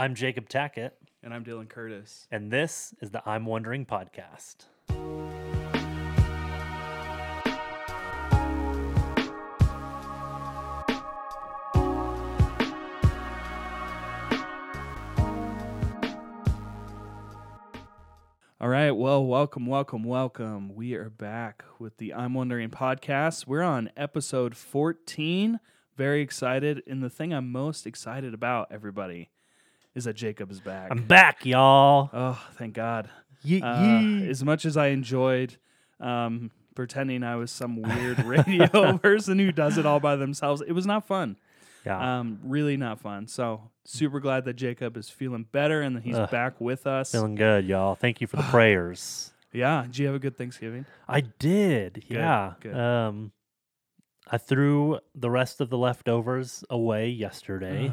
I'm Jacob Tackett, And I'm Dylan Curtis. and this is the I'm Wondering podcast. All right. Well, welcome, welcome, welcome. We are back with the I'm Wondering podcast. We're on episode 14. Very excited. And the thing I'm most excited about, everybody, is that Jacob is back. I'm back, y'all. oh, thank God. Ye- Uh, as much as I enjoyed um, pretending I was some weird radio person who does it all by themselves, it was not fun. yeah. Um, really not fun. So super glad that Jacob is feeling better and that he's Ugh. back with us. Feeling good, y'all. Thank you for the prayers. yeah. Did you have a good Thanksgiving? I did. Good, yeah. good. Um I threw the rest of the leftovers away yesterday.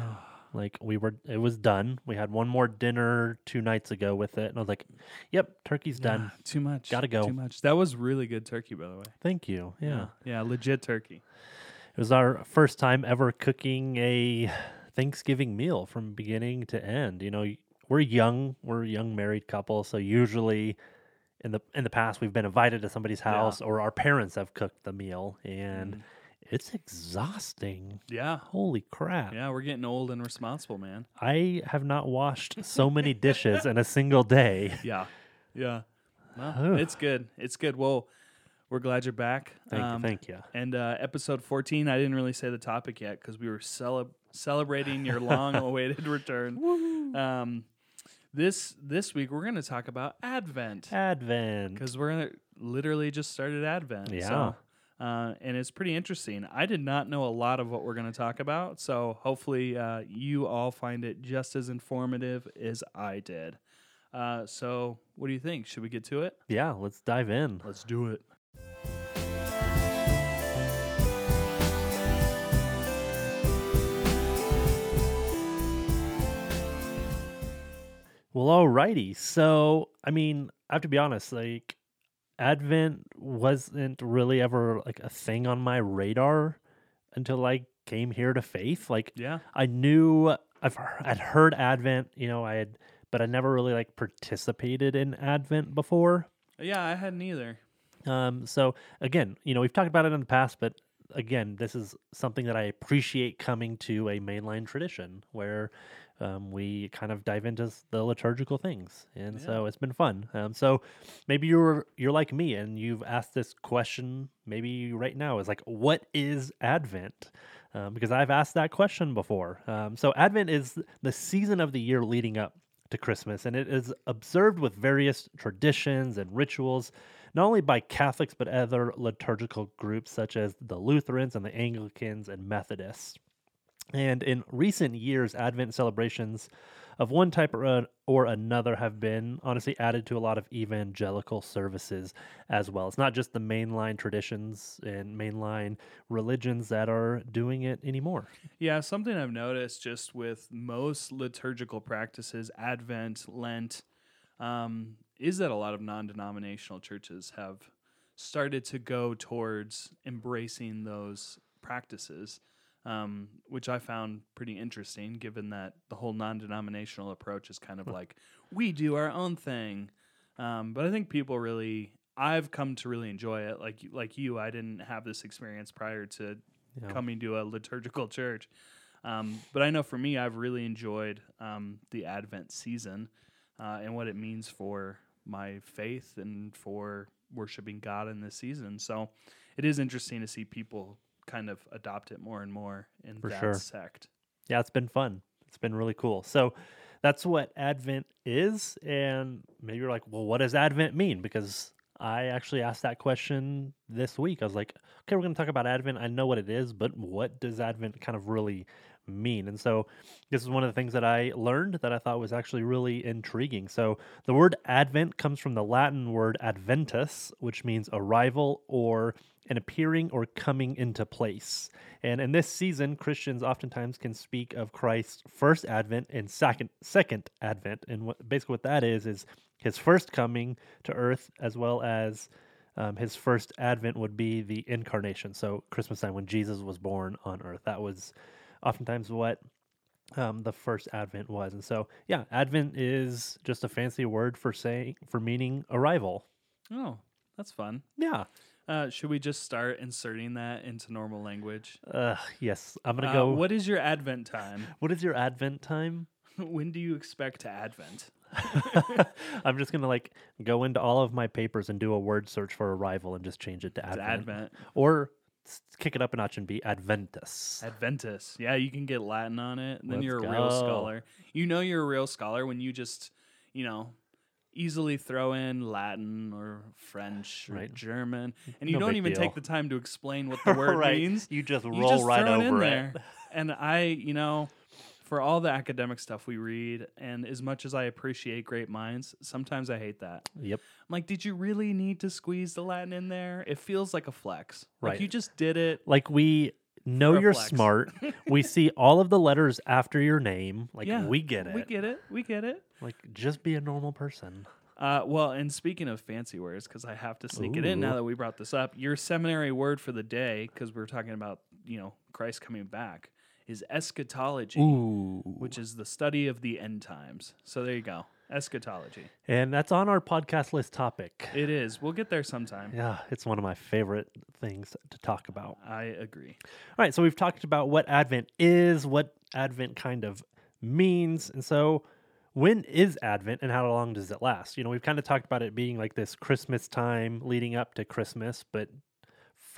Like we were it was done. We had one more dinner two nights ago with it and I was like, "Yep, turkey's done." Nah, too much. Gotta go. Too much. That was really good turkey, by the way. Thank you. yeah. Yeah. Legit turkey. It was our first time ever cooking a Thanksgiving meal from beginning to end. You know, we're young, we're a young married couple, so usually in the in the past we've been invited to somebody's Yeah. house or our parents have cooked the meal and Mhm. It's exhausting. Yeah. Holy crap. Yeah. We're getting old and responsible, man. I have not washed so many dishes in a single day. Yeah. Yeah. Well, it's good. It's good. Well, we're glad you're back. Thank Um, you, thank you. And uh, episode 14, I didn't really say the topic yet because we were cele- celebrating your long-awaited return. Um, this this week we're going to talk about Advent Advent. because we're gonna literally just started Advent. Yeah. So, uh, and it's pretty interesting. I did not know a lot of what we're going to talk about, so hopefully uh, you all find it just as informative as I did. Uh, so, what do you think? Should we get to it? Yeah, let's dive in. Let's do it. Well, alrighty. So, I mean, I have to be honest. Like, Advent wasn't really ever like a thing on my radar until I came here to faith. Like, Yeah. I knew I've I'd heard Advent, you know, I had, but I never really like participated in Advent before. Yeah, I hadn't either. Um, so again, you know, we've talked about it in the past, but again, this is something that I appreciate coming to a mainline tradition where um, we kind of dive into the liturgical things, and so it's been fun. Um, so maybe you're you're like me, and you've asked this question maybe right now is like, what is Advent? Um, because I've asked that question before. Um, so Advent is the season of the year leading up to Christmas, and it is observed with various traditions and rituals, not only by Catholics but other liturgical groups such as the Lutherans and the Anglicans and Methodists. And in recent years, Advent celebrations of one type or, or another have been honestly added to a lot of evangelical services as well. It's not just the mainline traditions and mainline religions that are doing it anymore. Yeah, something I've noticed just with most liturgical practices, Advent, Lent, um, is that a lot of non denominational churches have started to go towards embracing those practices, um, which I found pretty interesting given that the whole non denominational approach is kind of like we do our own thing. Um, but I think people really, I've come to really enjoy it. Like like you, I didn't have this experience prior to Yeah. coming to a liturgical church. Um, but I know for me, I've really enjoyed um, the Advent season uh, and what it means for my faith and for worshiping God in this season. So it is interesting to see people kind of adopt it more and more in For that sure. sect. yeah, it's been fun. It's been really cool. So that's what Advent is. And maybe you're like, well, what does Advent mean? Because I actually asked that question this week. I was like, okay, we're going to talk about Advent. I know what it is, but what does Advent kind of really mean? And so this is one of the things that I learned that I thought was actually really intriguing. So the word Advent comes from the Latin word adventus, which means arrival or an appearing or coming into place. And in this season, Christians oftentimes can speak of Christ's first advent and second second advent. And what basically what that is is his first coming to earth as well as um, his first advent would be the incarnation. So Christmas time when Jesus was born on earth. That was oftentimes what um, the first Advent was. And so, yeah, Advent is just a fancy word for saying for meaning arrival. Oh, that's fun. Yeah. Uh, should we just start inserting that into normal language? Uh, yes, I'm gonna Uh, go. What is your Advent time? what is your Advent time? when do you expect to Advent? I'm just gonna like go into all of my papers and do a word search for arrival and just change it to Advent, Advent. or kick it up a notch and be Adventus. Adventus. Yeah, you can get Latin on it. And then Let's you're a real scholar. You know you're a real scholar when you just, you know, easily throw in Latin or French or Right. German, and you No don't even deal. take the time to explain what the word right. means. You just You roll just right throw it over there. it. And I, you know, for all the academic stuff we read, and as much as I appreciate great minds, sometimes I hate that. Yep. I'm like, did you really need to squeeze the Latin in there? It feels like a flex. Like Right. you just did it. Like we know you're flex. smart. we see all of the letters after your name. Like yeah, we get it. We get it. We get it. like just be a normal person. Uh, well, and speaking of fancy words, because I have to sneak it in now that we brought this up, your seminary word for the day, because we're talking about you know Christ coming back, is eschatology, Ooh. which is the study of the end times. So there you go, eschatology. And that's on our podcast list topic. It is. We'll get there sometime. Yeah, it's one of my favorite things to talk about. I agree. All right, so we've talked about what Advent is, what Advent kind of means, and so when is Advent and how long does it last? You know, we've kind of talked about it being like this Christmas time leading up to Christmas, but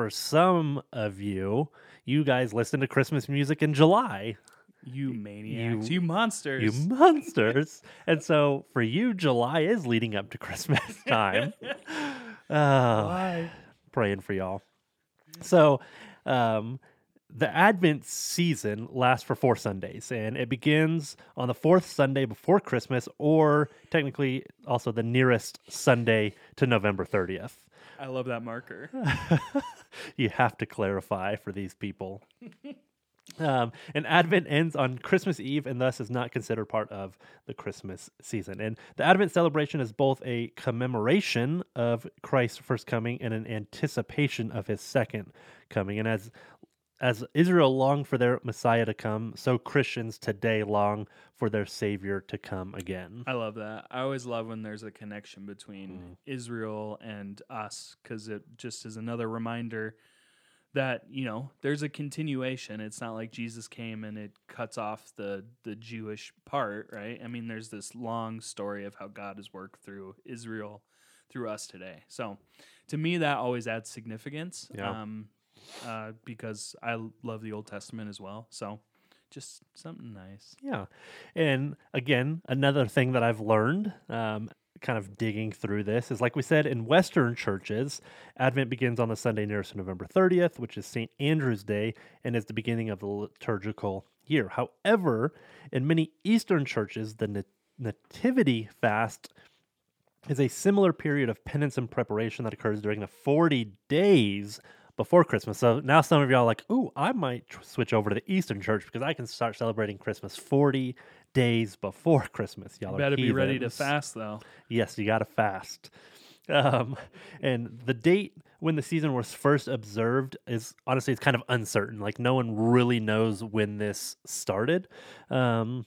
for some of you, you guys listen to Christmas music in July, You maniacs, you, you- monsters. you monsters. and so for you, July is leading up to Christmas time. Oh, Why? praying for y'all. So, um, the Advent season lasts for four Sundays, and it begins on the fourth Sunday before Christmas, or technically also the nearest Sunday to November 30th. I love that marker. you have to clarify for these people. Um, and Advent ends on Christmas Eve and thus is not considered part of the Christmas season. And the Advent celebration is both a commemoration of Christ's first coming and an anticipation of his second coming. And as as Israel longed for their Messiah to come, so Christians today long for their Savior to come again. I love that. I always love when there's a connection between Mm. Israel and us because it just is another reminder that you know there's a continuation. It's not like Jesus came and it cuts off the the Jewish part, right? I mean, there's this long story of how God has worked through Israel through us today. So, to me, that always adds significance. Yeah. Um, uh, because I love the Old Testament as well. So, just something nice. Yeah. And again, another thing that I've learned, um, kind of digging through this, is like we said, in Western churches, Advent begins on the Sunday nearest November 30th, which is St. Andrew's Day, and is the beginning of the liturgical year. However, in many Eastern churches, the nat- Nativity fast is a similar period of penance and preparation that occurs during the 40 days before Christmas. So now some of y'all are like, ooh, I might tr- switch over to the Eastern church because I can start celebrating Christmas 40 days before Christmas. Y'all are Better be ready to fast though. Yes, you got to fast. Um, and the date when the season was first observed is honestly it's kind of uncertain. Like no one really knows when this started. Um,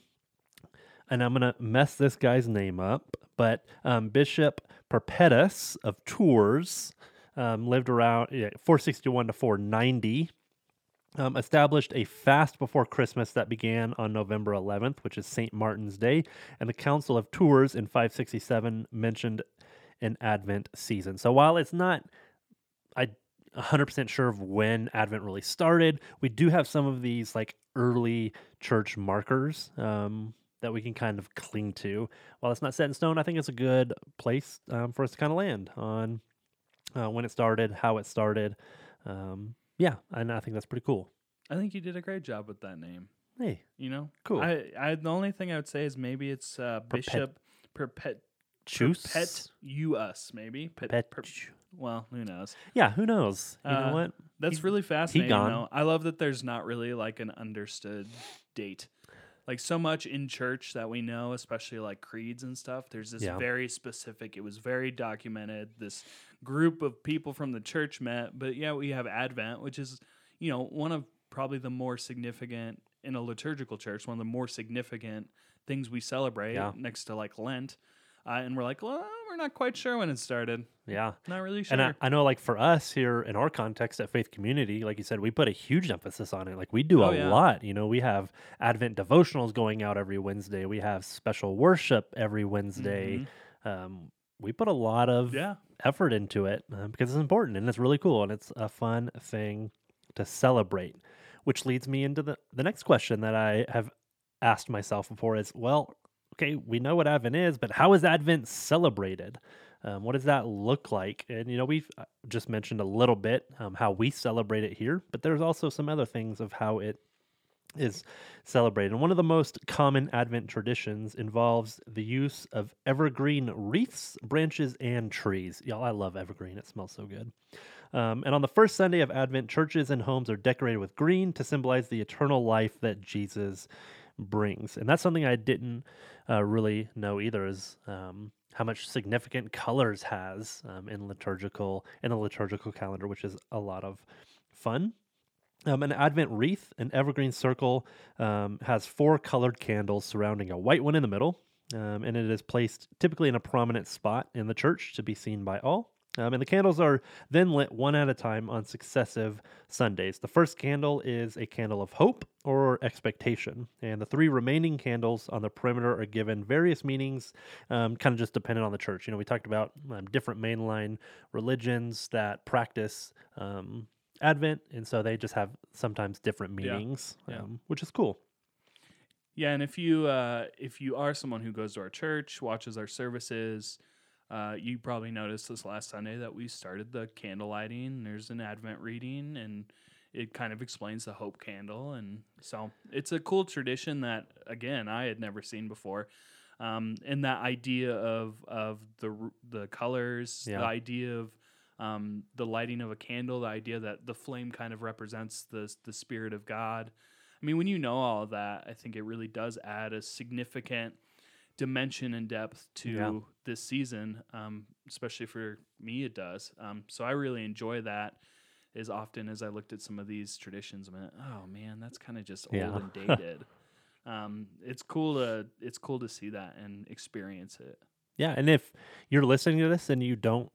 and I'm gonna mess this guy's name up, but um, Bishop Perpetus of Tours um, lived around yeah, 461 to 490 um, established a fast before Christmas that began on November 11th, which is St. Martin's Day, and the Council of Tours in 567 mentioned an Advent season. So while it's not, I 100% sure of when Advent really started, we do have some of these like early church markers um, that we can kind of cling to. While it's not set in stone, I think it's a good place um, for us to kind of land on uh, when it started, how it started. Um, yeah, and I think that's pretty cool. I think you did a great job with that name. Hey, You know, Cool. I, I the only thing I would say is maybe it's uh, Perpet- Bishop Perpet choose Pet us maybe Pet, pet. per- well who knows. yeah, who knows? You Uh, know what? That's He- really fascinating. gone. Though. I love that there's not really like an understood date. Like so much in church that we know, especially like creeds and stuff. There's this Yeah. very specific. It was very documented. This group of people from the church met, but yeah, we have Advent, which is you know one of probably the more significant in a liturgical church, one of the more significant things we celebrate Yeah. next to like Lent. Uh, and we're like, well, we're not quite sure when it started. Yeah. Not really sure. And I, I know, like for us here in our context at Faith Community, like you said, we put a huge emphasis on it. Like we do Oh, a yeah. lot. You know, we have Advent devotionals going out every Wednesday. We have special worship every Wednesday. Um, we put a lot of Mm-hmm. yeah. Effort into it uh, because it's important and it's really cool and it's a fun thing to celebrate. Which leads me into the the next question that I have asked myself before is, well, okay, we know what Advent is, but how is Advent celebrated? Um, what does that look like? And you know, we've uh, just mentioned a little bit um, how we celebrate it here, but there's also some other things of how it is celebrated. And one of the most common Advent traditions involves the use of evergreen wreaths, branches, and trees. Y'all, I love evergreen. It smells so good. Um, and on the first Sunday of Advent, churches and homes are decorated with green to symbolize the eternal life that Jesus brings. And that's something I didn't uh, really know either is um, how much significant colors has um, in liturgical in the liturgical calendar, which is a lot of fun. Um, an Advent wreath, an evergreen circle, um, has four colored candles surrounding a white one in the middle, um, and it is placed typically in a prominent spot in the church to be seen by all. Um, and the candles are then lit one at a time on successive Sundays. The first candle is a candle of hope or expectation, and the three remaining candles on the perimeter are given various meanings, um, kind of just dependent on the church. You know, we talked about um, different mainline religions that practice um, Advent, and so they just have sometimes different Yeah. meanings, Yeah. um, which is cool. Yeah, and if you uh, if you are someone who goes to our church, watches our services, uh, you probably noticed this last Sunday that we started the candle lighting. There's an Advent reading, and it kind of explains the hope candle, and so it's a cool tradition that again I had never seen before. Um, and that idea of of the r- the colors, Yeah. the idea of um, the lighting of a candle, the idea that the flame kind of represents the the spirit of God. I mean, when you know all of that, I think it really does add a significant dimension and depth to Yeah. this season, um, especially for me, it does. Um, so I really enjoy that as often as I looked at some of these traditions. I'm like, oh man, that's kind of just old Yeah. and dated. um, it's cool to it's cool to see that and experience it. Yeah, and if you're listening to this and you don't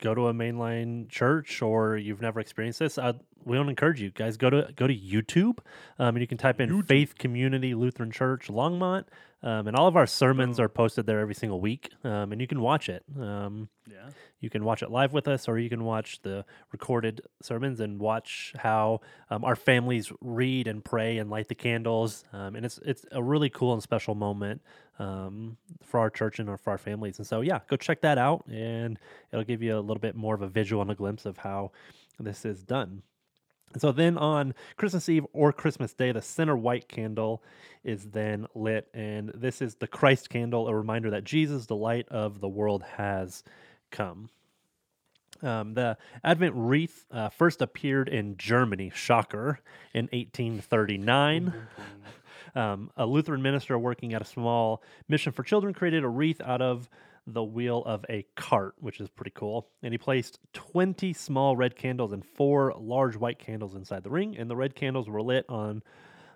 go to a mainline church or you've never experienced this, I, we don't encourage you guys go to go to YouTube, um, and you can type in YouTube. Faith Community Lutheran Church Longmont, um, and all of our sermons Boom. are posted there every single week, um, and you can watch it. Um, Yeah. you can watch it live with us, or you can watch the recorded sermons and watch how um, our families read and pray and light the candles. Um, and it's it's a really cool and special moment um, for our church and for our families. And so, yeah, go check that out, and it'll give you a little bit more of a visual and a glimpse of how this is done. So then on Christmas Eve or Christmas Day, the center white candle is then lit. And this is the Christ candle, a reminder that Jesus, the light of the world, has come. Um, the Advent wreath uh, first appeared in Germany, shocker, in 1839. Um, a Lutheran minister working at a small mission for children created a wreath out of the wheel of a cart, which is pretty cool. And he placed 20 small red candles and four large white candles inside the ring. And the red candles were lit on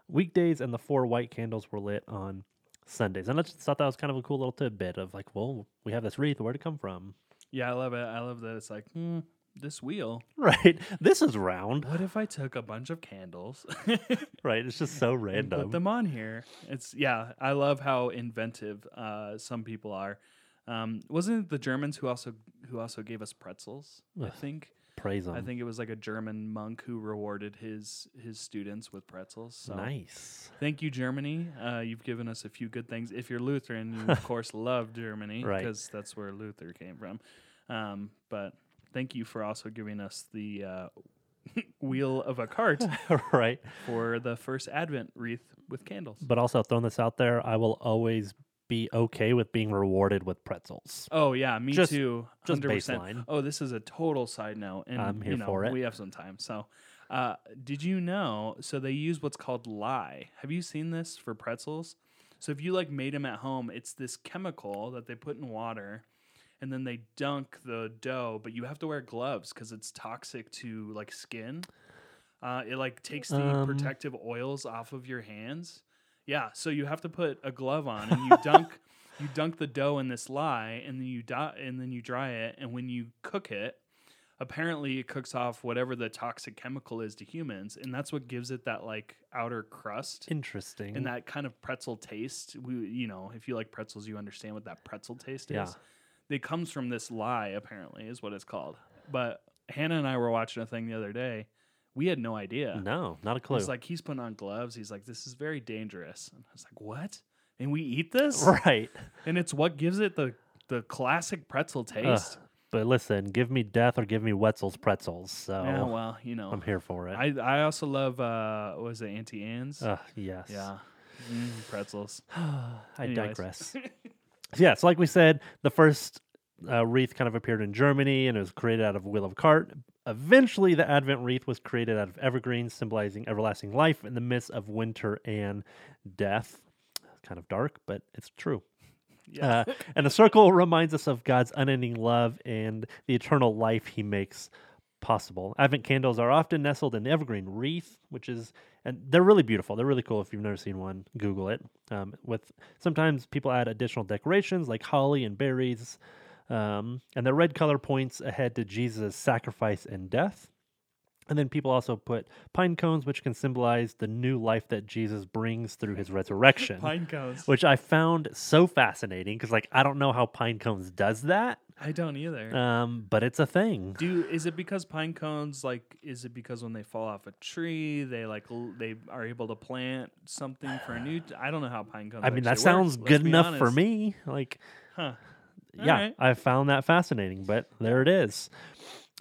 weekdays, and the four white candles were lit on Sundays. And I just thought that was kind of a cool little tidbit of like, well, we have this wreath. Where'd it come from? Yeah, I love it. I love that it's like, hmm, this wheel. Right. This is round. What if I took a bunch of candles Right. It's just so and random. put them on here? It's yeah. I love how inventive uh, some people are. Um, wasn't it the Germans who also who also gave us pretzels? I think Praise them. I think it was like a German monk who rewarded his his students with pretzels. So Nice. thank you, Germany. Uh, you've given us a few good things. If you're Lutheran, you of course love Germany Right. because that's where Luther came from. Um, but thank you for also giving us the uh, wheel of a cart right. for the first Advent wreath with candles. But also throwing this out there, I will always be okay with being rewarded with pretzels. Oh yeah, me Just- too. just 100%. baseline. Oh, this is a total side note, and I'm here you know, for it. We have some time, so. Uh, did you know? So they use what's called lye. Have you seen this for pretzels? So if you like made them at home, it's this chemical that they put in water, and then they dunk the dough. But you have to wear gloves because it's toxic to like skin. Uh, it like takes the Um, protective oils off of your hands. Yeah, so you have to put a glove on and you dunk you dunk the dough in this lye and then you dot and then you dry it and when you cook it, apparently it cooks off whatever the toxic chemical is to humans and that's what gives it that like outer crust Interesting. and that kind of pretzel taste. We, you know, if you like pretzels, you understand what that pretzel taste Yeah. is. It comes from this lye, apparently, is what it's called. But Hannah and I were watching a thing the other day. We had no idea. no, not a clue. He's like, he's putting on gloves. He's like, this is very dangerous. And I was like, what? And we eat this? right. And it's what gives it the the classic pretzel taste. But listen, give me death or give me Wetzel's pretzels. So yeah, well, you know. I'm here for it. I, I also love, uh, was it, Auntie Anne's? Ugh, yes. yeah. Mm, pretzels. I Anyways. digress. yeah, so like we said, the first uh, wreath kind of appeared in Germany and it was created out of wheel willow cart. Eventually, the Advent wreath was created out of evergreens, symbolizing everlasting life in the midst of winter and death. Kind of dark, but it's true. Yeah. Uh, and the circle reminds us of God's unending love and the eternal life He makes possible. Advent candles are often nestled in the evergreen wreath, which is, and they're really beautiful. They're really cool. If you've never seen one, Google it. Um, with sometimes people add additional decorations like holly and berries, um, and the red color points ahead to Jesus' sacrifice and death. And then people also put pine cones, which can symbolize the new life that Jesus brings through his resurrection Pine cones. which I found so fascinating because, like, I don't know how pine cones does that, I don't either. um, but it's a thing. Do is it because pine cones like is it because when they fall off a tree they like l- they are able to plant something for a new I don't know how pine cones I mean, that sounds work, good enough for me. Like, Huh. Yeah, Alright. I found that fascinating, but there it is.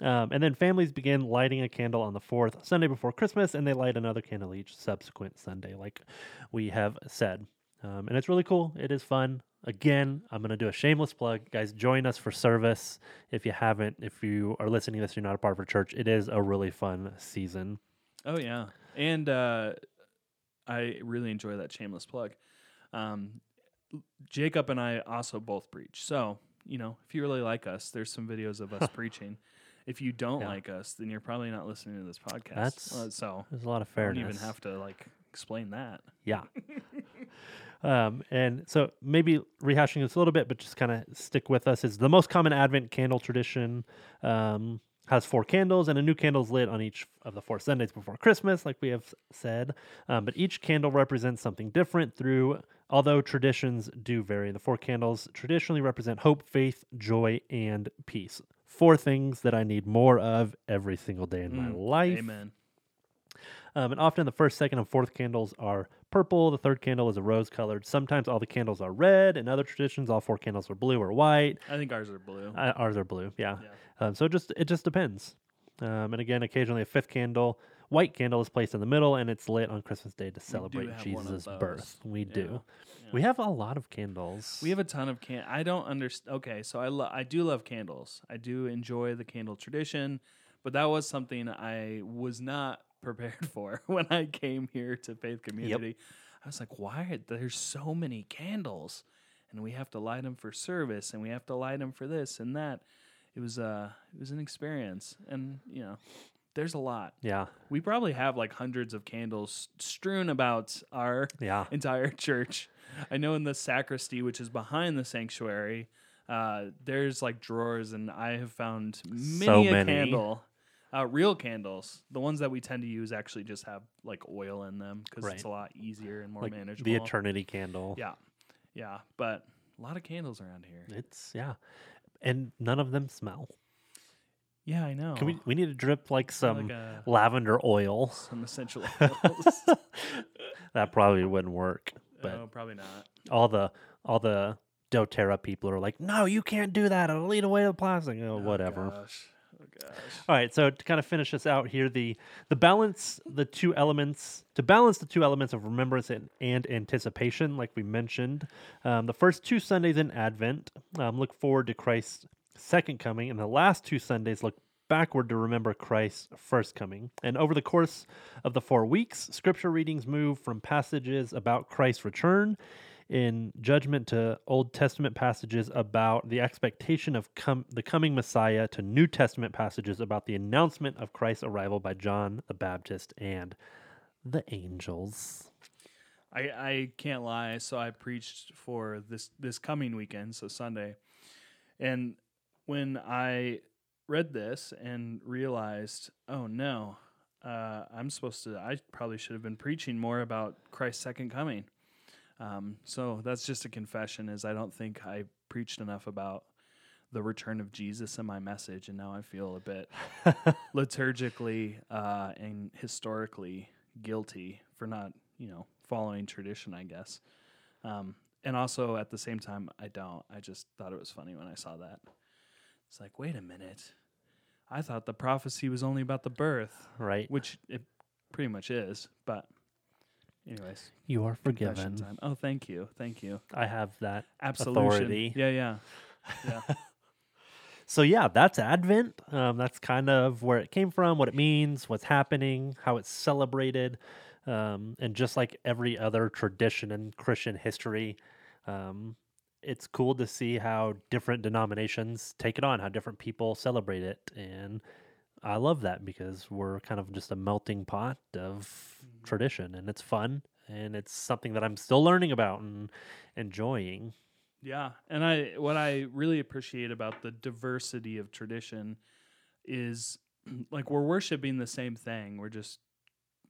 Um, and then families begin lighting a candle on the fourth Sunday before Christmas, and they light another candle each subsequent Sunday, like we have said. Um, and it's really cool. It is fun. Again, I'm going to do a shameless plug. Guys, join us for service. If you haven't, if you are listening to this, you're not a part of our church, it is a really fun season. Oh yeah. And uh I really enjoy that shameless plug. Um Jacob and I also both preach. So, you know, if you really like us, there's some videos of us preaching. If you don't Yeah. like us, then you're probably not listening to this podcast. That's Uh, so There's a lot of fairness. don't even have to like explain that. Yeah. um, and so maybe rehashing this a little bit, but just kind of stick with us is the most common Advent candle tradition um, has four candles, and a new candle is lit on each of the four Sundays before Christmas, like we have said. Um, but each candle represents something different through, although traditions do vary. The four candles traditionally represent hope, faith, joy, and peace. Four things that I need more of every single day in my Mm, life. Amen. Um, and often the first, second, and fourth candles are purple. The third candle is a rose colored. Sometimes all the candles are red. In other traditions, all four candles are blue or white. I think ours are blue. Uh, ours are blue. Yeah. Yeah. Um, so it just it just depends. Um, and again, occasionally a fifth candle, white candle, is placed in the middle, and it's lit on Christmas Day to celebrate Jesus' birth. We Yeah. do. Yeah. We have a lot of candles. We have a ton of can. I don't understand. Okay, so I lo- I do love candles. I do enjoy the candle tradition, but that was something I was not prepared for when I came here to Faith Community. I was like, why are there's so many candles, and we have to light them for service, and we have to light them for this and that. It was uh it was an experience, and you know, there's a lot. yeah. We probably have like hundreds of candles strewn about our Yeah. entire church. I know in the sacristy, which is behind the sanctuary, uh, there's like drawers, and I have found many So a candle. Uh, real candles, the ones that we tend to use, actually just have like oil in them because Right. it's a lot easier and more Like manageable. the eternity candle. Yeah, yeah, but a lot of candles around here. It's yeah. And none of them smell. Yeah, I know. Can we we need to drip like some like a, lavender oil. some essential oils? that probably wouldn't work. But no, probably not. all the all the doTERRA people are like, no, you can't do that. It'll lead away to the plastic. Oh, Oh, whatever. gosh. Oh gosh. All right, so to kind of finish this out here, the the balance the two elements to balance the two elements of remembrance and, and anticipation, like we mentioned, um, the first two Sundays in Advent um, look forward to Christ's second coming, and the last two Sundays look backward to remember Christ's first coming. And over the course of the four weeks, Scripture readings move from passages about Christ's return in judgment to Old Testament passages about the expectation of com- the coming Messiah to New Testament passages about the announcement of Christ's arrival by John the Baptist and the angels. I, I can't lie. So I preached for this this coming weekend, so Sunday, and when I read this and realized, oh no, uh, I'm supposed to. I probably should have been preaching more about Christ's second coming. Um, so that's just a confession, is I don't think I preached enough about the return of Jesus in my message, and now I feel a bit liturgically uh, and historically guilty for not, you know, following tradition, I guess. Um, and also at the same time, I don't. I just thought it was funny when I saw that. It's like, wait a minute. I thought the prophecy was only about the birth, right? which it pretty much is. But, anyways, You are forgiven. time. Oh, thank you, thank you. I have that. Absolution. Authority. Yeah, yeah, yeah. So yeah, that's Advent. Um, that's kind of where it came from, what it means, what's happening, how it's celebrated, um, and just like every other tradition in Christian history, um, it's cool to see how different denominations take it on, how different people celebrate it, and I love that because we're kind of just a melting pot of mm-hmm. tradition, and it's fun, and it's something that I'm still learning about and enjoying. Yeah, and I what I really appreciate about the diversity of tradition is like we're worshiping the same thing. We're just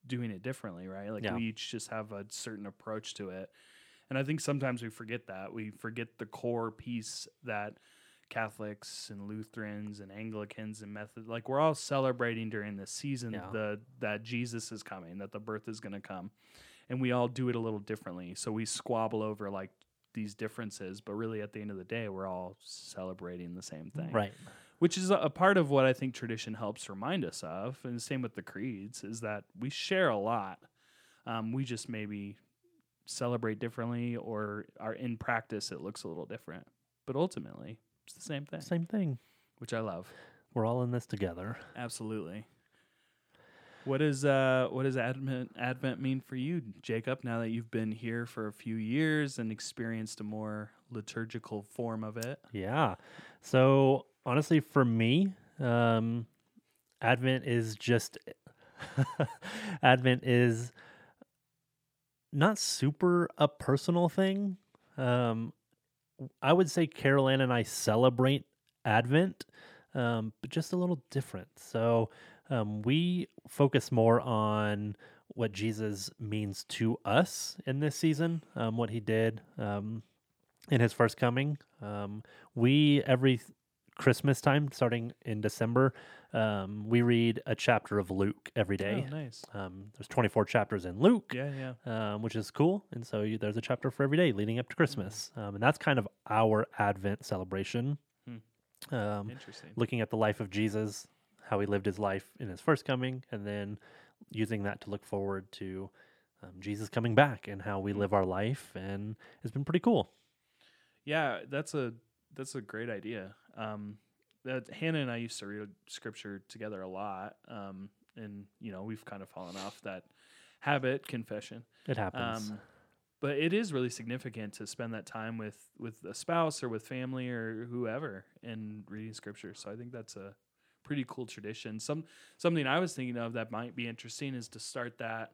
doing it differently, right? Like Yeah. we each just have a certain approach to it. And I think sometimes we forget that. We forget the core piece that Catholics and Lutherans and Anglicans and Method like we're all celebrating during this season Yeah. the that Jesus is coming, that the birth is going to come. And we all do it a little differently. So we squabble over like these differences, but really at the end of the day, we're all celebrating the same thing. Right. Which is a, a part of what I think tradition helps remind us of. And same with the creeds is that we share a lot. Um, we just maybe celebrate differently or are in practice it looks a little different. But ultimately, it's the same thing, Same thing. which I love. We're all in this together. Absolutely. What is uh what does Advent Advent mean for you, Jacob, now that you've been here for a few years and experienced a more liturgical form of it? Yeah. So honestly, for me, um, Advent is just Advent is not super a personal thing. Um, I would say Carol Ann and I celebrate Advent, um, but just a little different. So um, we focus more on what Jesus means to us in this season, um, what he did um, in his first coming. Um, we, every Christmas time, starting in December, um, we read a chapter of Luke every day. Oh, nice. Um, there's 24 chapters in Luke Yeah, yeah. um, which is cool. And so you, there's a chapter for every day leading up to Christmas. Um, and that's kind of our Advent celebration. Um, Interesting. looking at the life of Jesus, how he lived his life in his first coming, and then using that to look forward to um, Jesus coming back and how we live our life. And it's been pretty cool. Yeah, that's a that's a great idea. Um, that Hannah and I used to read scripture together a lot, um, and you know we've kind of fallen off that habit. Confession, It happens. um, but it is really significant to spend that time with with a spouse or with family or whoever and reading scripture. So I think that's a pretty cool tradition. Some something I was thinking of that might be interesting is to start that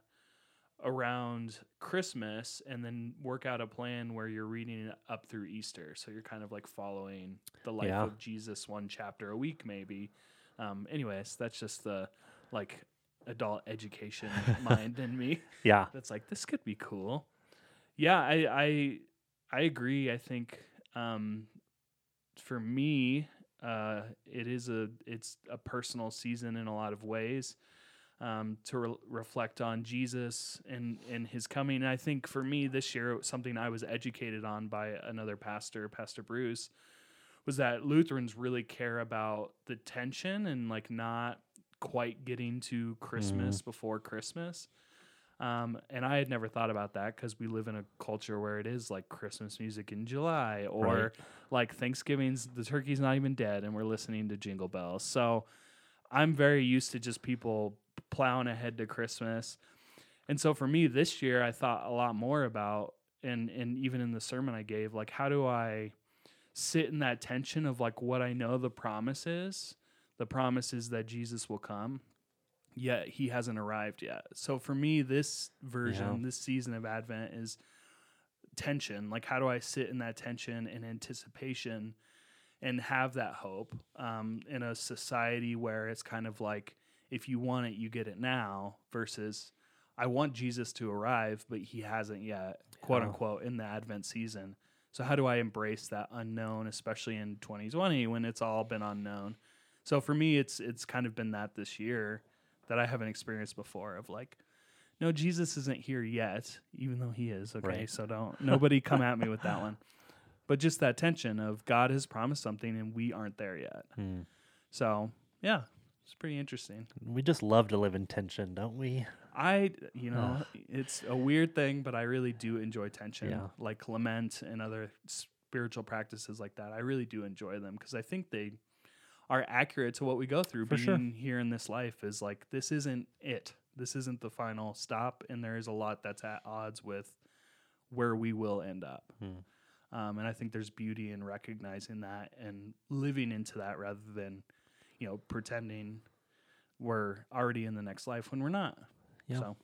around Christmas and then work out a plan where you're reading it up through Easter. So you're kind of like following the life Yeah. of Jesus one chapter a week, maybe. Um, anyways, that's just the like adult education mind in me. yeah. That's like this could be cool. Yeah, I I I agree. I think um, for me, uh, it is a it's a personal season in a lot of ways um, to re- reflect on Jesus and and His coming. And I think for me this year, something I was educated on by another pastor, Pastor Bruce, was that Lutherans really care about the tension and like not quite getting to Christmas before Christmas. Um, and I had never thought about that because we live in a culture where it is like Christmas music in July or Right. like Thanksgiving's the turkey's not even dead and we're listening to Jingle Bells. So I'm very used to just people plowing ahead to Christmas. And so for me this year, I thought a lot more about and and even in the sermon I gave, like how do I sit in that tension of like what I know the promise is? The promise is that Jesus will come, yet he hasn't arrived yet. So for me, this version, Yeah. this season of Advent is tension. Like how do I sit in that tension and anticipation and have that hope um, in a society where it's kind of like if you want it, you get it now versus I want Jesus to arrive, but he hasn't yet, quote unquote, in the Advent season. So how do I embrace that unknown, especially in 2020 when it's all been unknown? So for me, it's it's kind of been that this year that I haven't experienced before of like, no, Jesus isn't here yet, even though he is. Okay, Right. so don't nobody come at me with that one. But just that tension of God has promised something and we aren't there yet. Hmm. So yeah, it's pretty interesting. We just love to live in tension, don't we? I, you know, it's a weird thing, but I really do enjoy tension, Yeah. like lament and other spiritual practices like that. I really do enjoy them because I think they are accurate to what we go through For being sure. here in this life. Is like this isn't it. This isn't the final stop, and there is a lot that's at odds with where we will end up. Hmm. Um, and I think there's beauty in recognizing that and living into that rather than, you know, pretending we're already in the next life when we're not. Yeah. So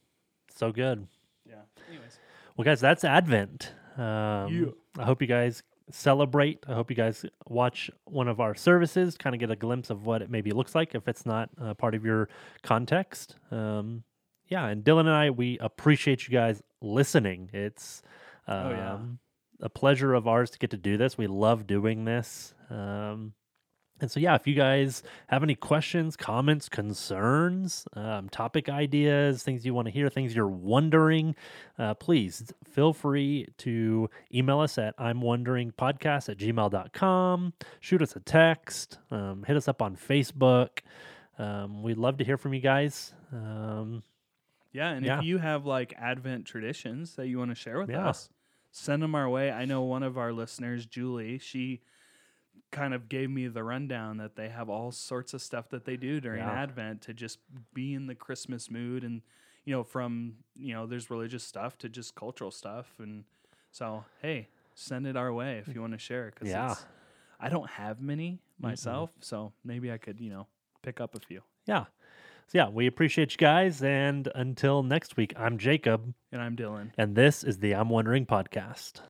So good. yeah. Anyways. Well, guys, that's Advent. Um, Yeah. I hope you guys celebrate. I hope you guys watch one of our services, kind of get a glimpse of what it maybe looks like if it's not uh, part of your context. Um, yeah, and Dylan and I, we appreciate you guys listening. It's um, Oh, yeah. a pleasure of ours to get to do this. We love doing this. Um, and so, yeah, if you guys have any questions, comments, concerns, um, topic ideas, things you want to hear, things you're wondering, uh, please feel free to email us at I'm wondering podcast at gmail.com. Shoot us a text, um, hit us up on Facebook. Um, we'd love to hear from you guys. Um, Yeah, and Yeah. if you have like Advent traditions that you want to share with Yeah. us, send them our way. I know one of our listeners, Julie, she kind of gave me the rundown that they have all sorts of stuff that they do during Yeah. Advent to just be in the Christmas mood and you know from, you know, there's religious stuff to just cultural stuff and so, hey, send it our way if you want to share cuz Yeah. I don't have many myself, so maybe I could, you know, pick up a few. yeah. So, yeah, we appreciate you guys. And until next week, I'm Jacob, And I'm Dylan. and this is the I'm Wondering podcast.